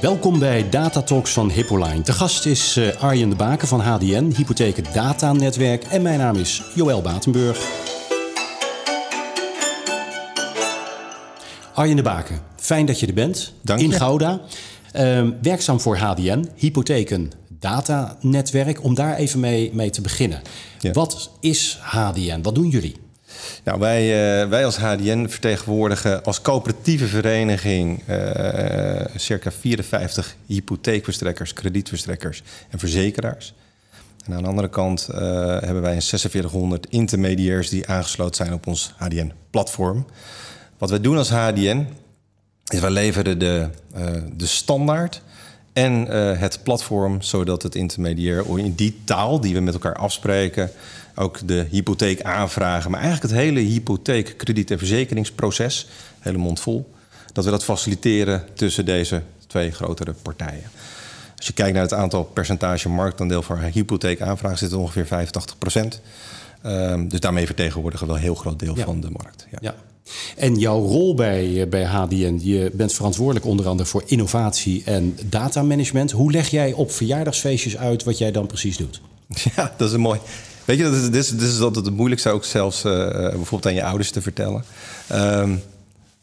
Welkom bij Data Talks van Hippoline. De gast is uh, Arjen de Baken van HDN, Hypotheken Data Netwerk. En mijn naam is Joël Batenburg. Arjen de Baken, fijn dat je er bent. Dank in Gouda. Uh, werkzaam voor HDN, Hypotheken Data Netwerk. Om daar even mee, mee te beginnen. Ja. Wat is HDN? Wat doen jullie? Nou, wij, uh, wij als HDN vertegenwoordigen als coöperatieve vereniging uh, circa 54 hypotheekverstrekkers, kredietverstrekkers en verzekeraars. En aan de andere kant uh, hebben wij een 4600 intermediairs die aangesloten zijn op ons HDN-platform. Wat wij doen als HDN is wij leveren de, de standaard en het platform zodat het intermediair in die taal die we met elkaar afspreken ook de hypotheek aanvragen. Maar eigenlijk het hele hypotheek, krediet- en verzekeringsproces, hele mond vol. Dat we dat faciliteren tussen deze twee grotere partijen. Als je kijkt naar het aantal percentage marktaandeel voor hypotheekaanvragen, zit het ongeveer 85 procent. Um, dus daarmee vertegenwoordigen we wel een heel groot deel ja. van de markt. Ja. ja. En jouw rol bij, bij HDN, je bent verantwoordelijk onder andere voor innovatie en datamanagement. Hoe leg jij op verjaardagsfeestjes uit wat jij dan precies doet? Ja, dat is een mooi. Weet je, dit, is, dit is altijd het moeilijkste ook zelfs uh, bijvoorbeeld aan je ouders te vertellen. Um,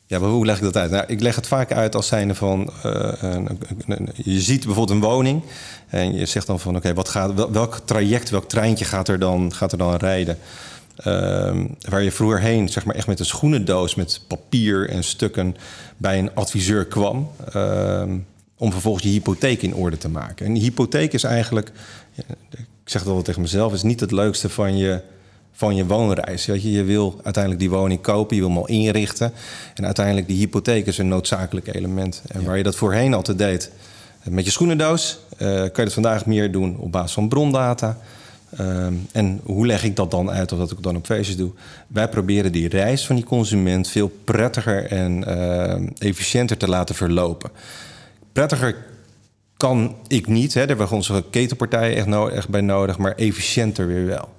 ja, maar hoe leg ik dat uit? Nou, ik leg het vaak uit als zijnde van... Uh, een, je ziet bijvoorbeeld een woning... en je zegt dan van, oké, wat gaat, wel, welk traject, welk treintje gaat er dan, gaat er dan rijden? Um, waar je vroeger heen, zeg maar echt met een schoenendoos... met papier en stukken bij een adviseur kwam... Um, om vervolgens je hypotheek in orde te maken. En hypotheek is eigenlijk... ik zeg het altijd tegen mezelf, is niet het leukste van je, van je woonreis. Weet je, je wil uiteindelijk die woning kopen, je wil hem al inrichten. En uiteindelijk die hypotheek is een noodzakelijk element. En ja. waar je dat voorheen altijd deed met je schoenendoos, uh, kan je het vandaag meer doen op basis van brondata. Um, en hoe leg ik dat dan uit, of dat ik dan op feestjes doe? Wij proberen die reis van die consument veel prettiger en uh, efficiënter te laten verlopen. Prettiger kan ik niet. Hè. Daar hebben we onze ketenpartijen echt, no echt bij nodig, maar efficiënter weer wel.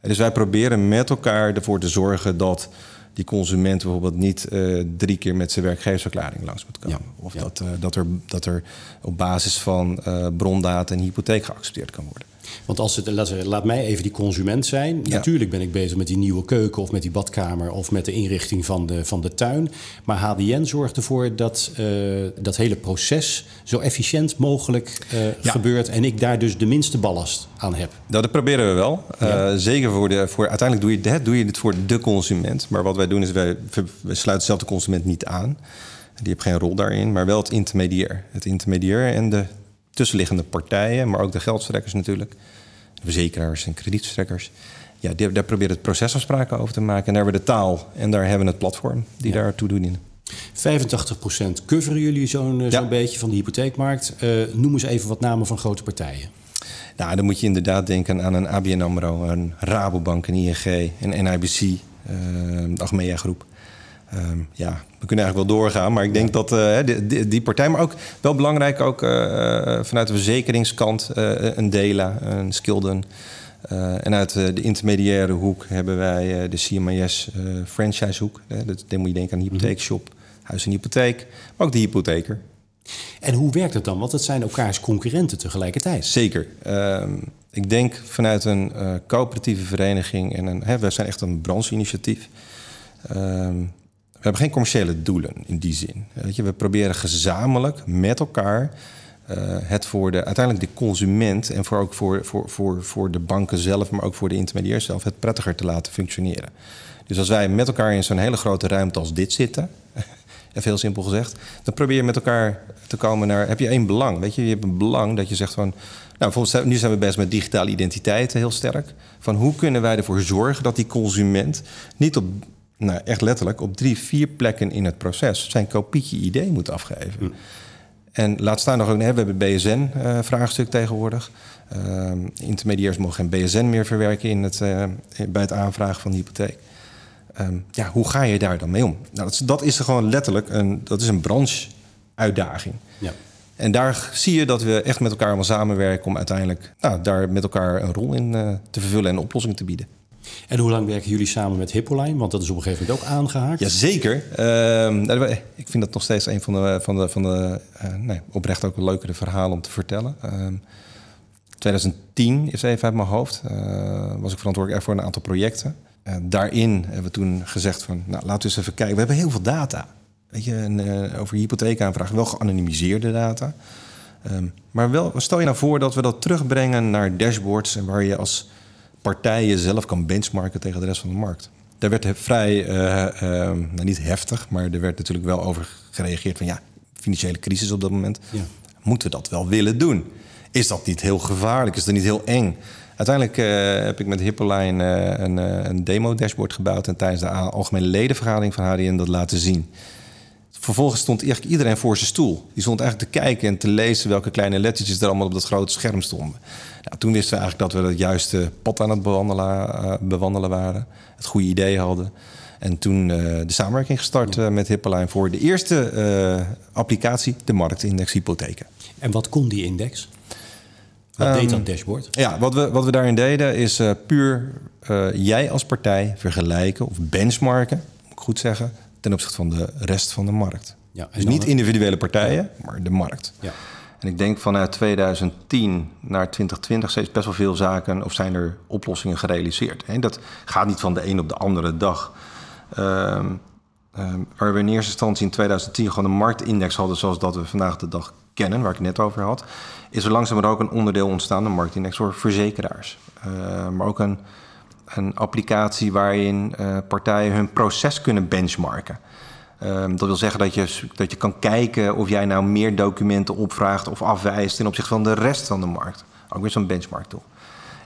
Dus wij proberen met elkaar ervoor te zorgen dat die consument bijvoorbeeld niet uh, drie keer met zijn werkgeversverklaring langs moet komen. Ja, of ja. Dat, uh, dat, er, dat er op basis van uh, brondata en hypotheek geaccepteerd kan worden. Want als het, laat, laat mij even die consument zijn. Ja. Natuurlijk ben ik bezig met die nieuwe keuken of met die badkamer of met de inrichting van de, van de tuin. Maar HDN zorgt ervoor dat uh, dat hele proces zo efficiënt mogelijk uh, ja. gebeurt. En ik daar dus de minste ballast aan heb. Nou, dat proberen we wel. Ja. Uh, zeker voor de. Voor, uiteindelijk doe je, dit, doe je dit voor de consument. Maar wat wij doen is wij, wij sluiten zelf de consument niet aan. Die heeft geen rol daarin, maar wel het intermediair. Het intermediair en de tussenliggende partijen, maar ook de geldverstrekkers natuurlijk, de verzekeraars en kredietverstrekkers. Ja, die, daar proberen het procesafspraken over te maken. En daar hebben we de taal en daar hebben we het platform die ja. daartoe doen. 85% coveren jullie zo'n zo ja. beetje van de hypotheekmarkt. Uh, noem eens even wat namen van grote partijen. Nou, dan moet je inderdaad denken aan een ABN AMRO, een Rabobank, een ING, een NIBC, uh, de Achmea Groep. Um, ja, we kunnen eigenlijk wel doorgaan. Maar ik denk dat uh, die, die, die, partij, maar ook wel belangrijk, ook uh, vanuit de verzekeringskant, uh, een Dela, een Skilden. en uit de intermediaire hoek hebben wij de CMIS franchisehoek. dat, dan moet je denken aan hypotheekshop, mm -hmm. huis en hypotheek, maar ook de hypotheker. En hoe werkt het dan? Want het zijn elkaars concurrenten tegelijkertijd. Zeker. Um, ik denk vanuit een coöperatieve vereniging en een, hè, we zijn echt een brancheinitiatief. Um, we hebben geen commerciële doelen in die zin. Weet je, we proberen gezamenlijk met elkaar uh, het voor de, uiteindelijk de consument en voor ook voor, voor, voor, voor de banken zelf, maar ook voor de intermediair zelf, het prettiger te laten functioneren. Dus als wij met elkaar in zo'n hele grote ruimte als dit zitten, even heel simpel gezegd, dan probeer je met elkaar te komen naar, heb je één belang? Weet je, je hebt een belang dat je zegt van, nou, bijvoorbeeld, nu zijn we bezig met digitale identiteit heel sterk. Van hoe kunnen wij ervoor zorgen dat die consument niet op nou, echt letterlijk op drie, vier plekken in het proces zijn kopietje ID moet afgeven. Mm. En laat staan nog ook, we hebben BSN-vraagstuk uh, tegenwoordig. Uh, intermediairs mogen geen BSN meer verwerken in het, uh, bij het aanvragen van de hypotheek. Um, ja, hoe ga je daar dan mee om? Nou, dat, is, dat is gewoon letterlijk een, dat is een branche-uitdaging. Ja. En daar zie je dat we echt met elkaar allemaal samenwerken om uiteindelijk nou, daar met elkaar een rol in uh, te vervullen en oplossingen te bieden. En hoe lang werken jullie samen met Hippoline? Want dat is op een gegeven moment ook aangehaakt. Jazeker. Uh, ik vind dat nog steeds een van de, van de, van de uh, nee, oprecht ook een leukere verhalen om te vertellen. Uh, 2010 is even uit mijn hoofd. Uh, was ik verantwoordelijk voor een aantal projecten. daarin hebben we toen gezegd van, nou, laten we eens even kijken. We hebben heel veel data. Weet je, over hypotheekaanvragen, wel geanonimiseerde data. Um, maar wel, stel je nou voor dat we dat terugbrengen naar dashboards... en waar je als partij jezelf kan benchmarken tegen de rest van de markt. Daar werd vrij, uh, uh, nou niet heftig, maar er werd natuurlijk wel over gereageerd van... ja, financiële crisis op dat moment. Ja. Moeten we dat wel willen doen? Is dat niet heel gevaarlijk? Is dat niet heel eng? Uiteindelijk uh, heb ik met Hippoline een, een demo-dashboard gebouwd... en tijdens de algemene ledenvergadering van HDN dat laten zien. Vervolgens stond eigenlijk iedereen voor zijn stoel. Die stond eigenlijk te kijken en te lezen welke kleine lettertjes er allemaal op dat grote scherm stonden. Nou, toen wisten we eigenlijk dat we het juiste pad aan het bewandelen, uh, bewandelen waren. Het goede idee hadden. En toen uh, de samenwerking gestart uh, met Hippoline voor de eerste applicatie, de marktindex hypotheken. En wat kon die index? Wat um, deed dat dashboard? Ja, wat we, wat we daarin deden is puur jij als partij vergelijken of benchmarken, moet ik goed zeggen, ten opzichte van de rest van de markt. Ja, dus niet individuele partijen, maar de markt. Ja. En ik denk vanuit 2010 naar 2020 steeds best wel veel zaken of zijn er oplossingen gerealiseerd. En dat gaat niet van de een op de andere dag. Um, um, waar we in eerste instantie in 2010 gewoon een marktindex hadden zoals dat we vandaag de dag kennen, waar ik het net over had, is er langzaam ook een onderdeel ontstaan, een marktindex voor verzekeraars. Uh, maar ook een een applicatie waarin uh, partijen hun proces kunnen benchmarken. Um, dat wil zeggen dat je, dat je kan kijken of jij nou meer documenten opvraagt of afwijst ten opzichte van de rest van de markt. Ook weer zo'n benchmark tool.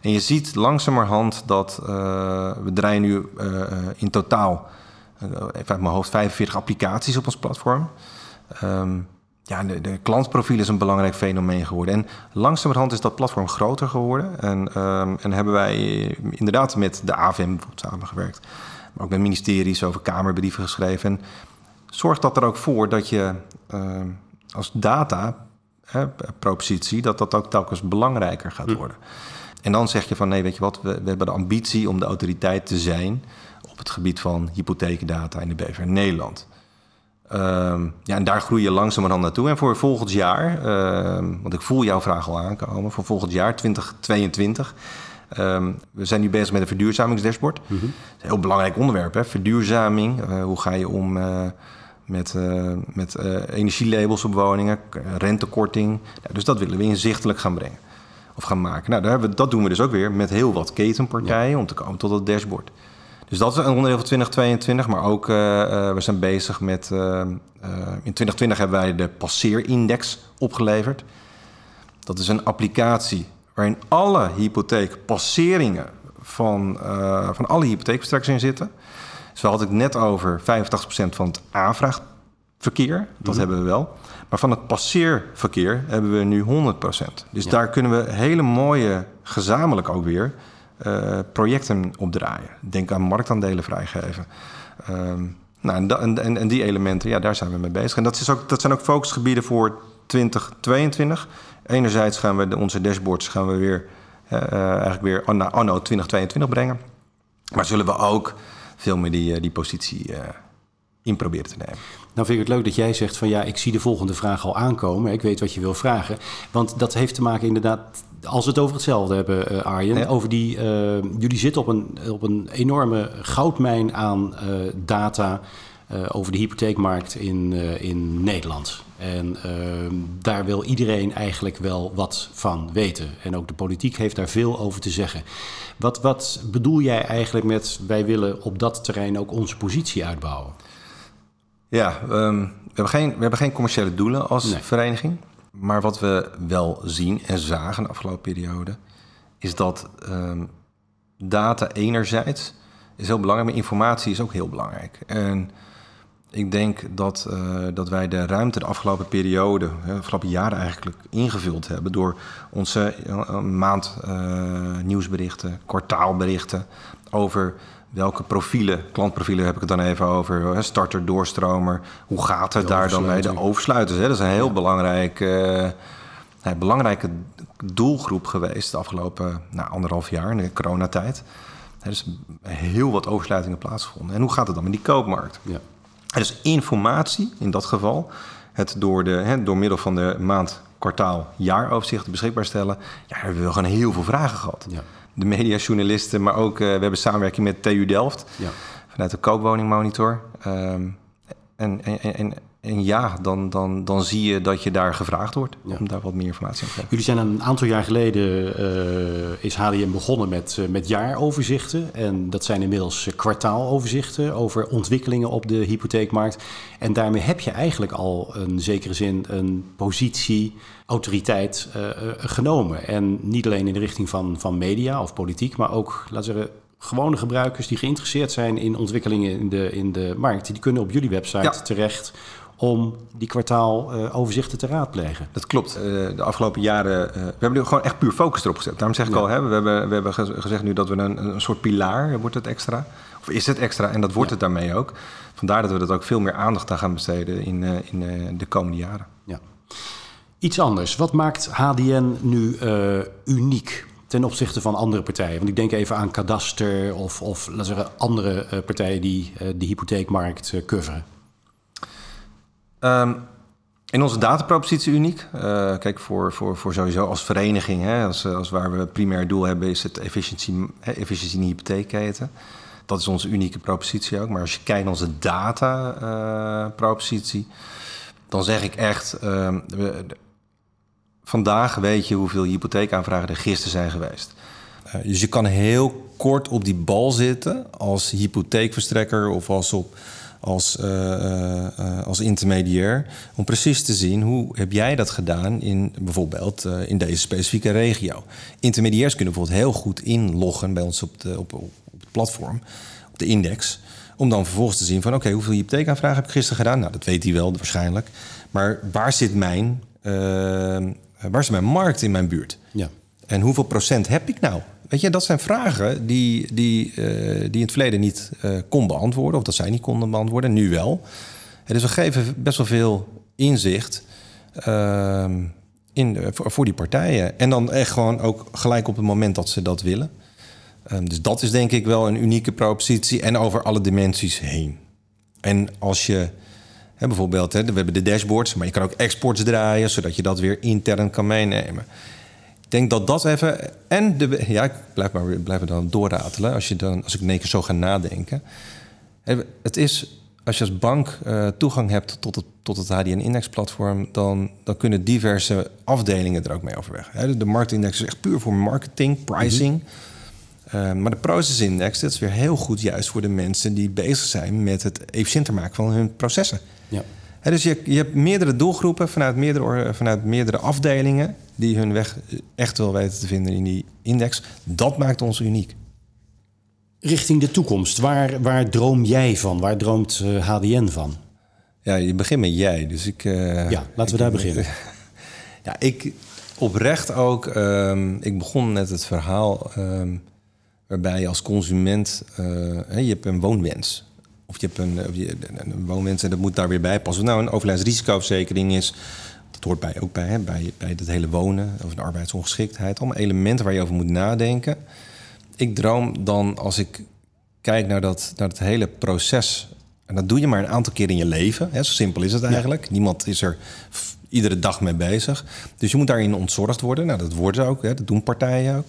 En je ziet langzamerhand dat uh, we draaien nu uh, in totaal, even uit mijn hoofd, 45 applicaties op ons platform. Um, ja, de, de, klantprofiel is een belangrijk fenomeen geworden. En langzamerhand is dat platform groter geworden. En, um, en hebben wij inderdaad met de AVM samengewerkt. Maar ook met ministeries over kamerbrieven geschreven. En zorgt dat er ook voor dat je uh, als data hè, propositie... dat dat ook telkens belangrijker gaat hm. worden. En dan zeg je van nee, weet je wat, we, we hebben de ambitie om de autoriteit te zijn... op het gebied van hypotheekdata in de BV Nederland... Um, ja, en daar groei je langzamerhand naartoe. En voor volgend jaar, um, want ik voel jouw vraag al aankomen, voor volgend jaar 2022. Um, ehm, we zijn nu bezig met een verduurzamingsdashboard. Mm -hmm. Is een heel belangrijk onderwerp, hè? verduurzaming. Uh, hoe ga je om uh, met, uh, met energielabels op woningen, rentekorting. Dus dat willen we inzichtelijk gaan brengen of gaan maken. Nou, daar hebben we, dat doen we dus ook weer met heel wat ketenpartijen ja. om te komen tot dat dashboard. Dus dat is een onderdeel van 2022. Maar ook, uh, uh, we zijn bezig met... Uh, in 2020 hebben wij de passeerindex opgeleverd. Dat is een applicatie waarin alle hypotheekpasseringen van, van alle hypotheekverstrekkers in zitten. Dus we hadden het net over 85% van het aanvraagverkeer. Dat mm -hmm. hebben we wel. Maar van het passeerverkeer hebben we nu 100%. Dus ja. daar kunnen we hele mooie, gezamenlijk ook weer uh, projecten opdraaien. Denk aan marktaandelen vrijgeven. Um, nou, en, en, en, die elementen, ja, daar zijn we mee bezig. En dat, is ook, dat zijn ook focusgebieden voor 2022. Enerzijds gaan we de, onze dashboards gaan we weer, uh, eigenlijk weer naar anno 2022 brengen. Maar zullen we ook veel meer die, die positie in proberen te nemen. Nou vind ik het leuk dat jij zegt van ja, ik zie de volgende vraag al aankomen. Ik weet wat je wil vragen. Want dat heeft te maken inderdaad als we het over hetzelfde hebben, uh, Arjen, ja. over die, uh, jullie zitten op een, op een enorme goudmijn aan uh, data over de hypotheekmarkt in, in Nederland. En daar wil iedereen eigenlijk wel wat van weten. En ook de politiek heeft daar veel over te zeggen. Wat, wat bedoel jij eigenlijk met wij willen op dat terrein ook onze positie uitbouwen? Ja, um, we, hebben geen, we hebben geen commerciële doelen als nee. vereniging. Maar wat we wel zien en zagen de afgelopen periode, is dat um, data enerzijds is heel belangrijk, maar informatie is ook heel belangrijk. En ik denk dat, uh, dat wij de ruimte de afgelopen periode, de afgelopen jaren eigenlijk, ingevuld hebben door onze uh, maand uh, nieuwsberichten, kwartaalberichten over welke profielen, klantprofielen heb ik het dan even over, starter, doorstromer, hoe gaat het daar dan mee? De oversluiters, hè? dat is een heel ja. belangrijk, uh, belangrijke doelgroep geweest de afgelopen nou, anderhalf jaar in de coronatijd. Er is heel wat oversluitingen plaatsgevonden. En hoe gaat het dan met die koopmarkt? Ja. Is informatie in dat geval. Het door, de, hè, door middel van de maand, kwartaal, jaaroverzichten beschikbaar stellen. Ja, hebben we gewoon heel veel vragen gehad. Ja. De mediajournalisten, maar ook uh, we hebben samenwerking met TU Delft. Ja. Vanuit de koopwoningmonitor. Um, en, en, en, en ja, dan, dan, dan zie je dat je daar gevraagd wordt Ja. om daar wat meer informatie aan te geven. Jullie zijn een aantal jaar geleden, eh, is HDM begonnen met, eh, met jaaroverzichten. En dat zijn inmiddels eh, kwartaaloverzichten over ontwikkelingen op de hypotheekmarkt. En daarmee heb je eigenlijk al in zekere zin een positie, autoriteit genomen. En niet alleen in de richting van, van media of politiek, maar ook, laten we zeggen, gewone gebruikers die geïnteresseerd zijn in ontwikkelingen in de, in de markt. Die kunnen op jullie website Ja. terecht om die kwartaaloverzichten te raadplegen. Dat klopt. Eh, de afgelopen jaren, eh, we hebben nu gewoon echt puur focus erop gezet. Daarom zeg ik Ja. al, hè, we hebben, we hebben gez- gezegd nu dat we een, een soort pilaar, wordt het extra. Of is het extra en dat wordt Ja. het daarmee ook. Vandaar dat we dat ook veel meer aandacht aan gaan besteden in, eh, in eh, de komende jaren. Ja. Iets anders. Wat maakt HDN nu eh, uniek ten opzichte van andere partijen? Want ik denk even aan Kadaster of, of laten we zeggen, andere eh, partijen die eh, de hypotheekmarkt eh, coveren. Ehm, in onze datapropositie uniek. Eh, kijk, voor, voor, voor sowieso als vereniging, hè, als, eh, als waar we primair doel hebben, is het efficiëntie, in de hypotheekketen. Dat is onze unieke propositie ook. Maar als je kijkt naar onze data-propositie, dan zeg ik echt. ehm, we- vandaag weet je hoeveel hypotheekaanvragen er gisteren zijn geweest. Eh, dus je kan heel kort op die bal zitten als hypotheekverstrekker of als, op, als, eh, eh, als intermediair. Om precies te zien hoe heb jij dat gedaan in bijvoorbeeld eh, in deze specifieke regio. Intermediairs kunnen bijvoorbeeld heel goed inloggen bij ons op, de, op, op het platform, op de index. Om dan vervolgens te zien van oké, hoeveel hypotheekaanvragen heb ik gisteren gedaan? Nou, dat weet hij wel waarschijnlijk. Maar waar zit mijn, waar zit mijn markt in mijn buurt? Ja. En hoeveel procent heb ik nou? Weet je, dat zijn vragen die, die, eh, die in het verleden niet eh, kon beantwoorden, of dat zij niet konden beantwoorden, nu wel. Dus we geven best wel veel inzicht ehm, in voor, voor die partijen. En dan echt gewoon ook gelijk op het moment dat ze dat willen. Ehm, dus dat is denk ik wel een unieke propositie en over alle dimensies heen. En als je hè, bijvoorbeeld, hè, we hebben de dashboards, maar je kan ook exports draaien, zodat je dat weer intern kan meenemen. Ik denk dat dat even. En de, ja, ik blijf maar er dan doorratelen. Als, je dan, als ik in één keer zo ga nadenken. Het is, als je als bank eh, toegang hebt tot het, tot het HDN-index-platform, dan, dan kunnen diverse afdelingen er ook mee overweg. De marktindex is echt puur voor marketing, pricing. Uh, maar de process index, dat is weer heel goed juist voor de mensen die bezig zijn met het efficiënter maken van hun processen. Ja. Dus je, je hebt meerdere doelgroepen vanuit meerdere, vanuit meerdere afdelingen die hun weg echt wel weten te vinden in die index. Dat maakt ons uniek. Richting de toekomst, waar, waar droom jij van? Waar droomt eh, HDN van? Ja, je begint met jij, dus ik. eh, Ja, laten we daar beginnen. Ja, ik oprecht ook. ehm, ik begon met het verhaal ehm, waarbij je als consument. eh, je hebt een woonwens. Of je hebt een, een, een woonwens en dat moet daar weer bij passen. Of nou een overlijdsrisicoverzekering is. Dat hoort bij, ook bij, hè, bij, bij het hele wonen. Of een arbeidsongeschiktheid. Allemaal elementen waar je over moet nadenken. Ik droom dan als ik kijk naar dat, naar dat hele proces. En dat doe je maar een aantal keer in je leven. Hè, zo simpel is het eigenlijk. Niemand is er iedere dag mee bezig. Dus je moet daarin ontzorgd worden. Nou, dat worden ze ook. Hè, dat doen partijen ook.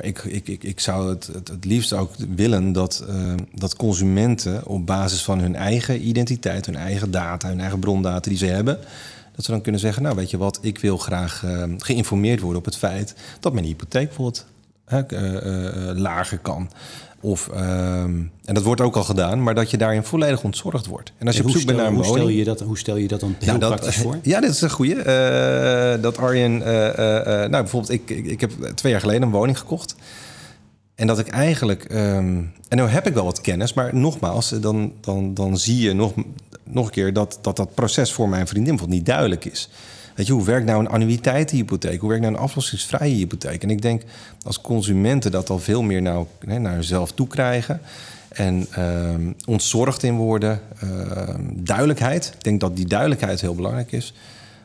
Ik, ik, ik, ik zou het, het, het liefst ook willen dat, eh, dat consumenten op basis van hun eigen identiteit, hun eigen data, hun eigen brondata die ze hebben, dat ze dan kunnen zeggen, nou weet je wat, ik wil graag eh, geïnformeerd worden op het feit dat mijn hypotheek bijvoorbeeld eh, lager kan. Of, ehm, en dat wordt ook al gedaan, maar dat je daarin volledig ontzorgd wordt. En als je En op zoek bent stel, naar een hoe, stel woning... je dat, hoe stel je dat dan heel Nou, dat- praktisch voor? Ja, dit is een goeie. Eh, dat Arjen... eh, eh, eh, nou, bijvoorbeeld, ik, ik, ik heb twee jaar geleden een woning gekocht. En dat ik eigenlijk... ehm, en nu heb ik wel wat kennis, maar nogmaals... eh, dan, dan, dan zie je nog, nog een keer dat, dat dat proces voor mijn vriendin bijvoorbeeld niet duidelijk is. Hoe werkt nou een annuïteitenhypotheek? Hoe werkt nou een aflossingsvrije hypotheek? En ik denk als consumenten dat al veel meer nou, naar zichzelf toe krijgen... En ehm, ontzorgd in worden. ehm, duidelijkheid. Ik denk dat die duidelijkheid heel belangrijk is.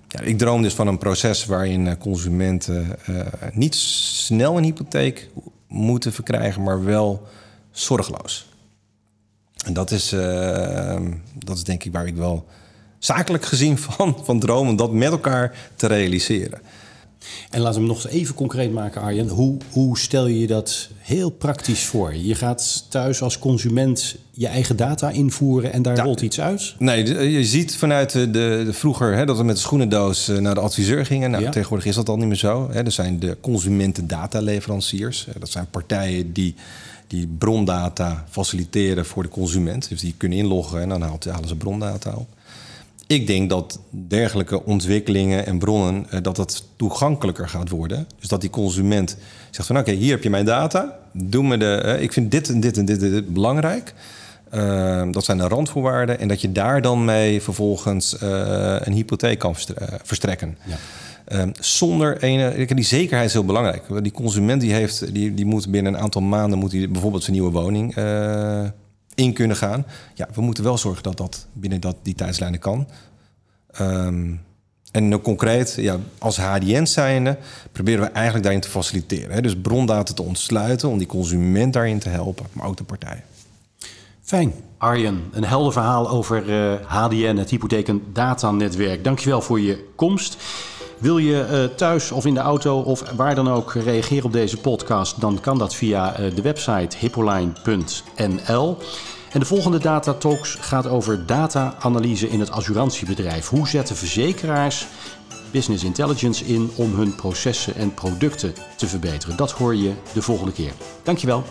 Ja, ik droom dus van een proces waarin eh, consumenten eh, niet snel een hypotheek moeten verkrijgen, maar wel zorgeloos. En dat is, uh, dat is denk ik waar ik wel zakelijk gezien van, van droom om dat met elkaar te realiseren. En laten we hem nog even concreet maken, Arjen. Hoe, hoe stel je dat heel praktisch voor? Je gaat thuis als consument je eigen data invoeren en daar rolt iets uit? Nee, je ziet vanuit de, de, vroeger hè, dat we met de schoenendoos eh, naar de adviseur gingen. Nou, Tegenwoordig is dat al niet meer zo. Hè. Er zijn de consumenten-dataleveranciers. Dat zijn partijen die die brondata faciliteren voor de consument. Dus die kunnen inloggen en dan halen ze brondata op. Ik denk dat dergelijke ontwikkelingen en bronnen eh, dat dat toegankelijker gaat worden. Dus dat die consument zegt van oké, hier heb je mijn data. Doe me de. Uh, ik vind dit en dit en dit, dit belangrijk. Uh, dat zijn de randvoorwaarden. En dat je daar dan mee vervolgens uh, een hypotheek kan verstrekken. Ja. Ehm, zonder ene, die zekerheid is heel belangrijk. Die consument die heeft, die, die moet binnen een aantal maanden moet hij bijvoorbeeld zijn nieuwe woning in kunnen gaan. Ja, we moeten wel zorgen dat dat binnen dat, die tijdslijnen kan. Um, en concreet, ja, als HDN zijnde, proberen we eigenlijk daarin te faciliteren. Hè? Dus brondata te ontsluiten om die consument daarin te helpen, maar ook de partij. Fijn. Arjen, een helder verhaal over HDN, het hypotheken datanetwerk. Dankjewel voor je komst. Wil je uh, thuis of in de auto of waar dan ook reageren op deze podcast, dan kan dat via uh, de website hippoline.nl. En de volgende Data Talks gaat over data-analyse in het assurantiebedrijf. Hoe zetten verzekeraars business intelligence in om hun processen en producten te verbeteren? Dat hoor je de volgende keer. Dankjewel.